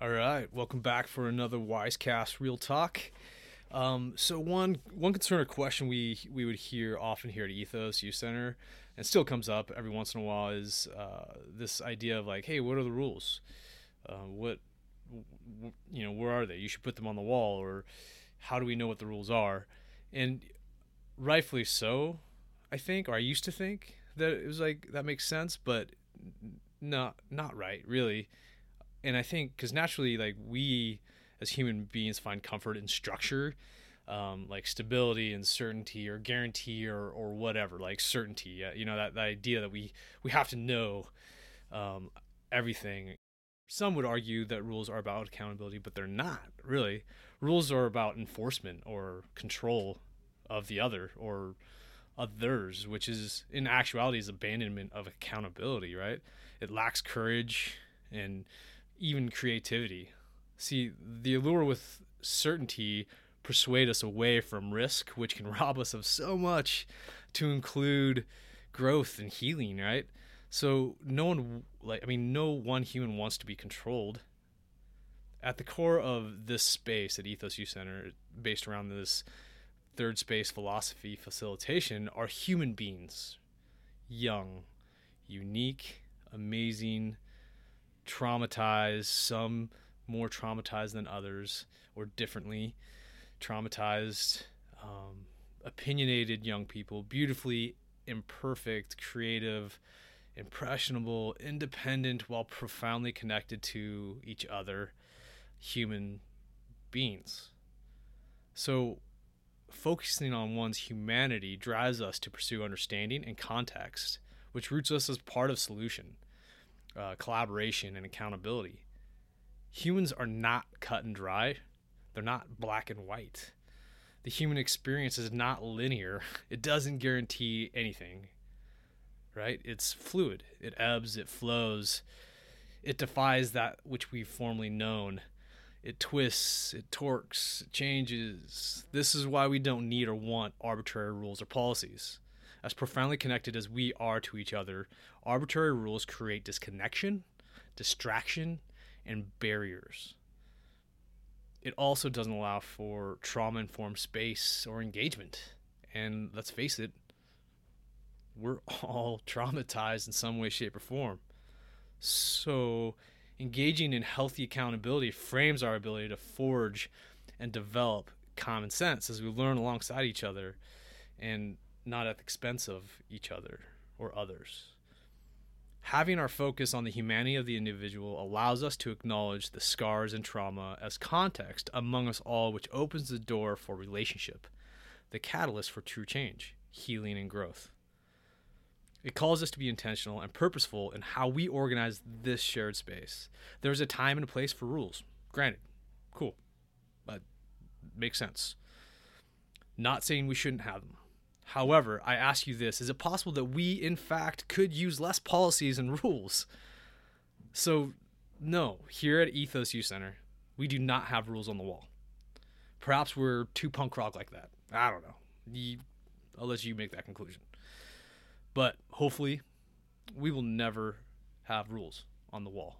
All right, welcome back for another Wisecast Real Talk. Um, so one one concern or question we we would hear often here at Ethos Youth Center, and still comes up every once in a while, is uh, this idea of like, hey, what are the rules? Uh, what w- you know, where are they? You should put them on the wall, or how do we know what the rules are? And rightfully so, I think, or I used to think that it was like that makes sense, but not not right, really and I think because naturally, like we as human beings find comfort in structure, um, like stability and certainty or guarantee or or whatever, like certainty. You know that, that idea that we we have to know um, everything. Some would argue that rules are about accountability, but they're not really. Rules are about enforcement or control of the other or others, which is in actuality is abandonment of accountability. Right? It lacks courage and even creativity. See, the allure with certainty persuade us away from risk, which can rob us of so much to include growth and healing, right? So no one like I mean no one human wants to be controlled. At the core of this space at Ethos Youth Center, based around this third space philosophy facilitation, are human beings, young, unique, amazing, traumatized, some more traumatized than others, or differently traumatized, um, opinionated young people, beautifully imperfect, creative, impressionable, independent, while profoundly connected to each other human beings. So, focusing on one's humanity drives us to pursue understanding and context, which roots us as part of solution uh, collaboration and accountability. Humans are not cut and dry, they're not black and white. The human experience is not linear, it doesn't guarantee anything, right? It's fluid, it ebbs, it flows, it defies that which we've formerly known. It twists, it torques, it changes. This is why we don't need or want arbitrary rules or policies. As profoundly connected as we are to each other, arbitrary rules create disconnection, distraction, and barriers. It also doesn't allow for trauma informed space or engagement. And let's face it, we're all traumatized in some way, shape, or form. So, engaging in healthy accountability frames our ability to forge and develop common sense as we learn alongside each other and not at the expense of each other or others. Having our focus on the humanity of the individual allows us to acknowledge the scars and trauma as context among us all, which opens the door for relationship, the catalyst for true change, healing, and growth. It calls us to be intentional and purposeful in how we organize this shared space. There's a time and a place for rules. Granted, cool, but makes sense. Not saying we shouldn't have them. However, I ask you this is it possible that we, in fact, could use less policies and rules? So, no, here at Ethos Youth Center, we do not have rules on the wall. Perhaps we're too punk rock like that. I don't know. I'll let you make that conclusion. But hopefully, we will never have rules on the wall.